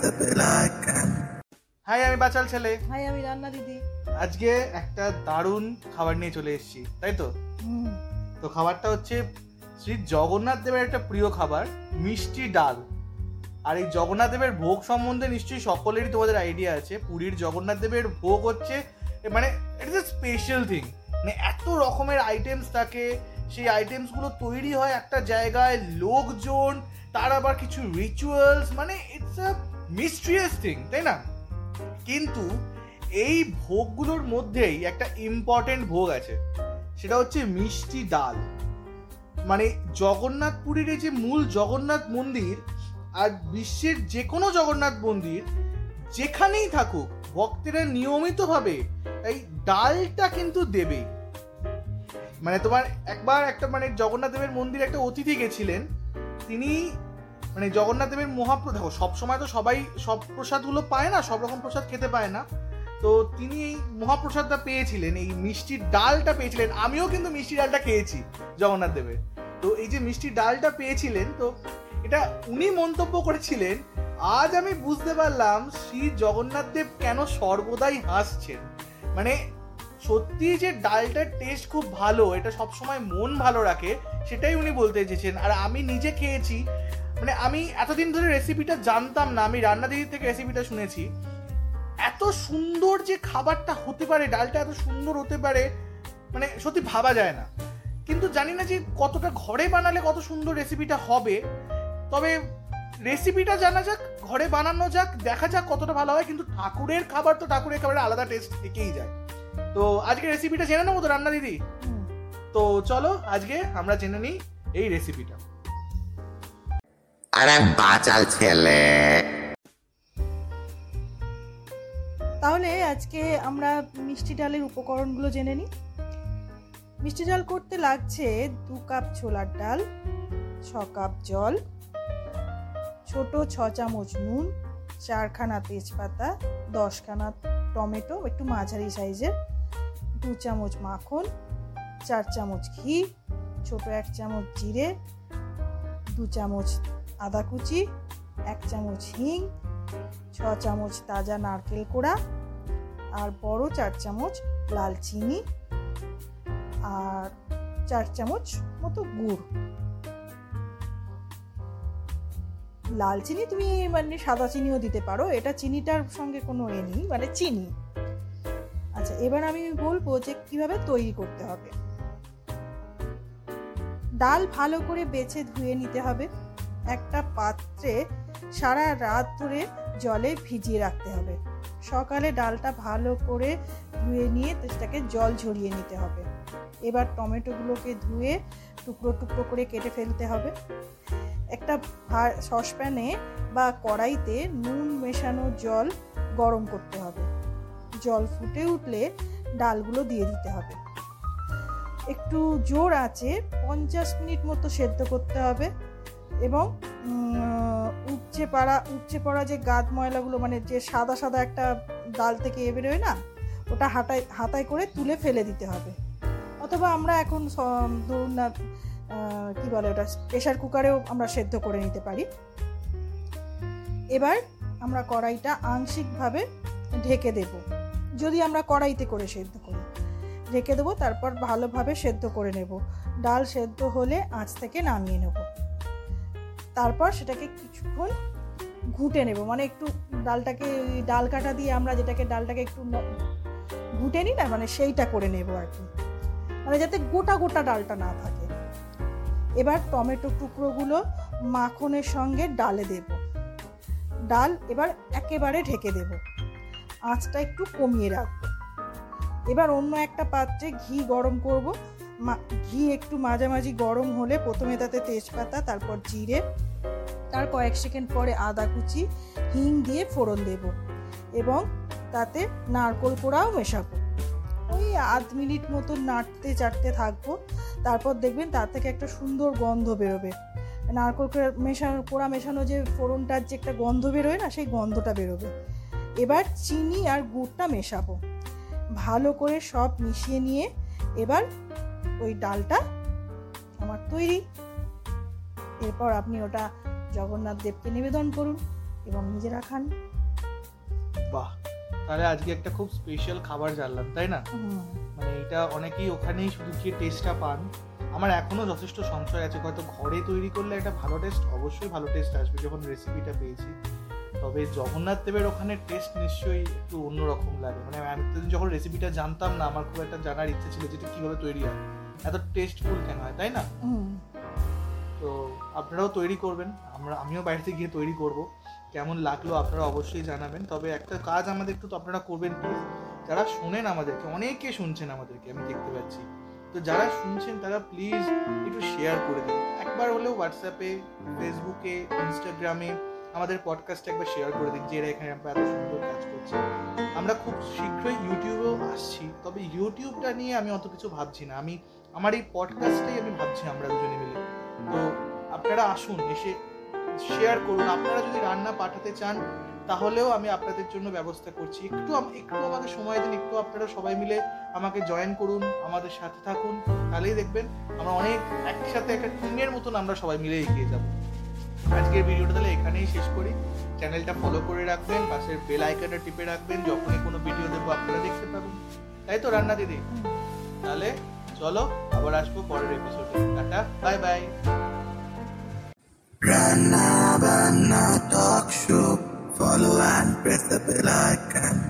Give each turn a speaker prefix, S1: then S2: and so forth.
S1: The bell icon.
S2: High আমি বাচাল ছেলে।
S3: High আমি রান্না দিদি।
S2: আজকে একটা দারুণ খাবার নিয়ে চলে এসেছি তাই তো? তো খাবারটা হচ্ছে শ্রী জগন্নাথ দেবের একটা প্রিয় খাবার মিষ্টি ডাল। আর এই জগন্নাথ দেবের ভোগ সম্বন্ধে নিশ্চয়ই সকলেরই তোমাদের আইডিয়া আছে। পুরীর জগন্নাথ দেবের ভোগ হচ্ছে এ মানে ইট ইস এ স্পেশাল থিং মানে এত রকমের আইটেমস থাকে সেই আইটেমসগুলো তৈরি হয় একটা জায়গায়, লোকজন, তার আবার কিছু রিচুয়ালস মানে ইটস আ মিস্ট্রিয়াস থিং তাই না? কিন্তু এই ভোগগুলোর মধ্যেই একটা ইম্পর্টেন্ট ভোগ আছে, সেটা হচ্ছে মিষ্টি ডাল। মানে জগন্নাথ পুরীর যে মূল জগন্নাথ মন্দির আর বিশ্বের যে কোনো জগন্নাথ মন্দির, যেখানেই থাকুক, ভক্তেরা নিয়মিতভাবে এই ডালটা কিন্তু দেবেই মানে তোমার একবার একটা মানে জগন্নাথ দেবের মন্দিরে একটা অতিথি গেছিলেন, তিনি মানে জগন্নাথ দেবের মহাপ্র দেখো সবসময় তো সবাই সব প্রসাদগুলো পায় না, সব রকম প্রসাদ খেতে পায় না। তো তিনি এই মহাপ্রসাদটা পেয়েছিলেন, এই মিষ্টির ডালটা পেয়েছিলেন। আমিও কিন্তু মিষ্টি ডালটা খেয়েছি জগন্নাথ দেবের। তো এই যে মিষ্টি ডালটা পেয়েছিলেন, তো এটা উনি মন্তব্য করেছিলেন, আজ আমি বুঝতে পারলাম শ্রী জগন্নাথ দেব কেন সর্বদাই হাসছেন। মানে সত্যি যে ডালটার টেস্ট খুব ভালো, এটা সবসময় মন ভালো রাখে, সেটাই উনি বলতে চেয়েছেন। আর আমি নিজে খেয়েছি মানে আমি এতদিন ধরে রেসিপিটা জানতাম না, আমি রান্না দিদির থেকে রেসিপিটা শুনেছি। এত সুন্দর যে খাবারটা হতে পারে, ডালটা এত সুন্দর হতে পারে মানে সত্যি ভাবা যায় না। কিন্তু জানি না যে কতটা ঘরে বানালে কত সুন্দর রেসিপিটা হবে, তবে রেসিপিটা জানা যাক, ঘরে বানানো যাক, দেখা যাক কতটা ভালো হয়, কিন্তু ঠাকুরের খাবার তো ঠাকুরের খাবারের আলাদা টেস্ট থেকেই যায়। তো আজকে রেসিপিটা জেনে নেব তো রান্না দিদি? তো চলো আজকে আমরা জেনে নিই এই রেসিপিটা
S1: আরে বাচাল ছেলে।
S3: তাহলে আজকে আমরা মিষ্টি ডালের উপকরণগুলো জেনে নিই। মিষ্টি ডাল করতে লাগছে দু কাপ ছোলার ডাল ছ কাপ জল ছোট ছ চামচ নুন চারখানা তেজপাতা দশখানা টমেটো, একটু মাঝারি সাইজের। দু চামচ মাখন, চার চামচ ঘি, ছোট এক চামচ জিরে, দু চামচ আদা কুচি, এক চামচ হিং, ছ চামচ তাজা নারকেল কোড়া আর বড় চার চামচ লাল চিনি আর চার চামচ মতো গুড়। লাল চিনি তুমি মানে সাদা চিনিও দিতে পারো। এটা চিনিটার সঙ্গে কোনো এ নেই মানে চিনি। আচ্ছা এবার আমি বলব যে কীভাবে তৈরি করতে হবে। ডাল ভালো করে বেছে ধুয়ে নিতে হবে। একটা পাত্রে সারা রাত ধরে জলে ভিজিয়ে রাখতে হবে। সকালে ডালটা ভালো করে ধুয়ে নিয়ে সেটাকে জল ঝরিয়ে নিতে হবে। এবার টমেটোগুলোকে ধুয়ে টুকরো টুকরো করে কেটে ফেলতে হবে। একটা সসপ্যানে বা কড়াইতে নুন মেশানো জল গরম করতে হবে। জল ফুটে উঠলে ডালগুলো দিয়ে দিতে হবে। একটু জোর আছে, পঞ্চাশ মিনিট মতো সেদ্ধ করতে হবে এবং উপচে পাড়া, উপচে পড়া যে গাদ ময়লাগুলো মানে যে সাদা সাদা একটা ডাল থেকে এ বেরোয় না, ওটা হাতায় হাতায় করে তুলে ফেলে দিতে হবে। অথবা আমরা এখন ধরুন না কি বলে ওটা প্রেশার কুকারেও আমরা সেদ্ধ করে নিতে পারি। এবার আমরা কড়াইটা আংশিকভাবে ঢেকে দেব। যদি আমরা কড়াইতে করে সেদ্ধ করি, ঢেকে দেবো, তারপর ভালোভাবে সেদ্ধ করে নেব। ডাল সেদ্ধ হলে আঁচ থেকে নামিয়ে নেব। তারপর সেটাকে কিছুক্ষণ ঘুটে নেব। মানে একটু ডালটাকে, ডাল কাটা দিয়ে আমরা যেটাকে, ডালটাকে একটু ঘুটে নিই না মানে সেইটা করে নেব আর কি। মানে যাতে গোটা গোটা ডালটা না থাকে। এবার টমেটো টুকরোগুলো মাখনের সঙ্গে ডালে দেব। ডাল এবার একেবারে ঢেকে দেব। আঁচটা একটু কমিয়ে রাখব। এবার অন্য একটা পাত্রে ঘি গরম করব। ঘি একটু মাঝামাঝি গরম হলে প্রথমে তাতে তেজপাতা, তারপর জিরে, তার কয়েক সেকেন্ড পরে আদা কুচি, হিং দিয়ে ফোড়ন দেব এবং তাতে নারকোল কোড়াও মেশাবো। ওই আধ মিনিট মতো নাড়তে চাটতে থাকব। তারপর দেখবেন তার থেকে একটা সুন্দর গন্ধ বেরোবে। নারকোল মেশানো পোড়া মেশানো যে ফোড়নটার যে একটা গন্ধ বেরোয় না, সেই গন্ধটা বেরোবে। এবার চিনি আর গুড়টা মেশাবো। ভালো করে সব মিশিয়ে নিয়ে এবার ওই ডালটা আমার তৈরি। এরপর আপনি ওটা জগন্নাথ দেবকে নিবেদন করুন এবং নিজেরা খান
S2: বাহ! তাহলে আজকে একটা খুব স্পেশাল খাবার জানলাম তাই না? মানে এটা অনেকেই ওখানেই শুধু গিয়ে টেস্টটা পান। আমার এখনও যথেষ্ট সংশয় আছে হয়তো ঘরে তৈরি করলে একটা ভালো টেস্ট অবশ্যই ভালো টেস্ট আসবে যখন রেসিপিটা পেয়েছি। তবে জগন্নাথ দেবের ওখানে টেস্ট নিশ্চয়ই একটু অন্যরকম লাগে। মানে আমি যখন রেসিপিটা জানতাম না আমার খুব একটা জানার ইচ্ছে ছিল যেটা কীভাবে তৈরি হয়। এত টেস্টফুল কেন হয় তাই না? তো আপনারাও তৈরি করবেন আমরা আমিও বাড়িতে গিয়ে তৈরি করব। কেমন লাগল আপনারা অবশ্যই জানাবেন। তবে একটা কাজ আমাদের একটু তো আপনারা করবেন প্লিজ যারা শোনেন আমাদেরকে, অনেকে শুনছেন আমাদেরকে, আমি দেখতে পাচ্ছি। তো যারা শুনছেন, তারা প্লিজ একটু শেয়ার করে দিন। একবার হলেও হোয়াটসঅ্যাপে ফেসবুকে ইনস্টাগ্রামে আমাদের পডকাস্টে একবার শেয়ার করে দিন যে এরা এখানে আমরা এত সুন্দর কাজ করছি। আমরা খুব শীঘ্রই ইউটিউবেও আসছি। তবে ইউটিউবটা নিয়ে আমি অত কিছু ভাবছি না। আমি, আমার এই পডকাস্টটাই আমি ভাবছি আমরা দুজনে মিলে। তো আপনারা আসুন, এসে শেয়ার করুন। আপনারা যদি রান্না পাঠাতে চান, তাহলেও আমি আপনাদের জন্য ব্যবস্থা করছি। একটু একটু আমাকে সময় দিন, একটু আপনারা সবাই মিলে আমাকে জয়েন করুন, আমাদের সাথে থাকুন। তাহলেই দেখবেন আমরা অনেক একসাথে একটা টিমের মতন আমরা সবাই মিলে এগিয়ে যাব। আজকের ভিডিওটা তাহলে এখানেই শেষ করি। চ্যানেলটা ফলো করে রাখবেন, পাশের বেল আইকনটা টিপে রাখবেন, যখনই কোনো ভিডিও দেবো আপনারা দেখতে পাবেন। তাই তো, রান্না দিদি? তাহলে চলো, আবার আসব পরের এপিসোডে tata bye bye
S1: Rana Bana Talk Show. Follow and press the bell icon.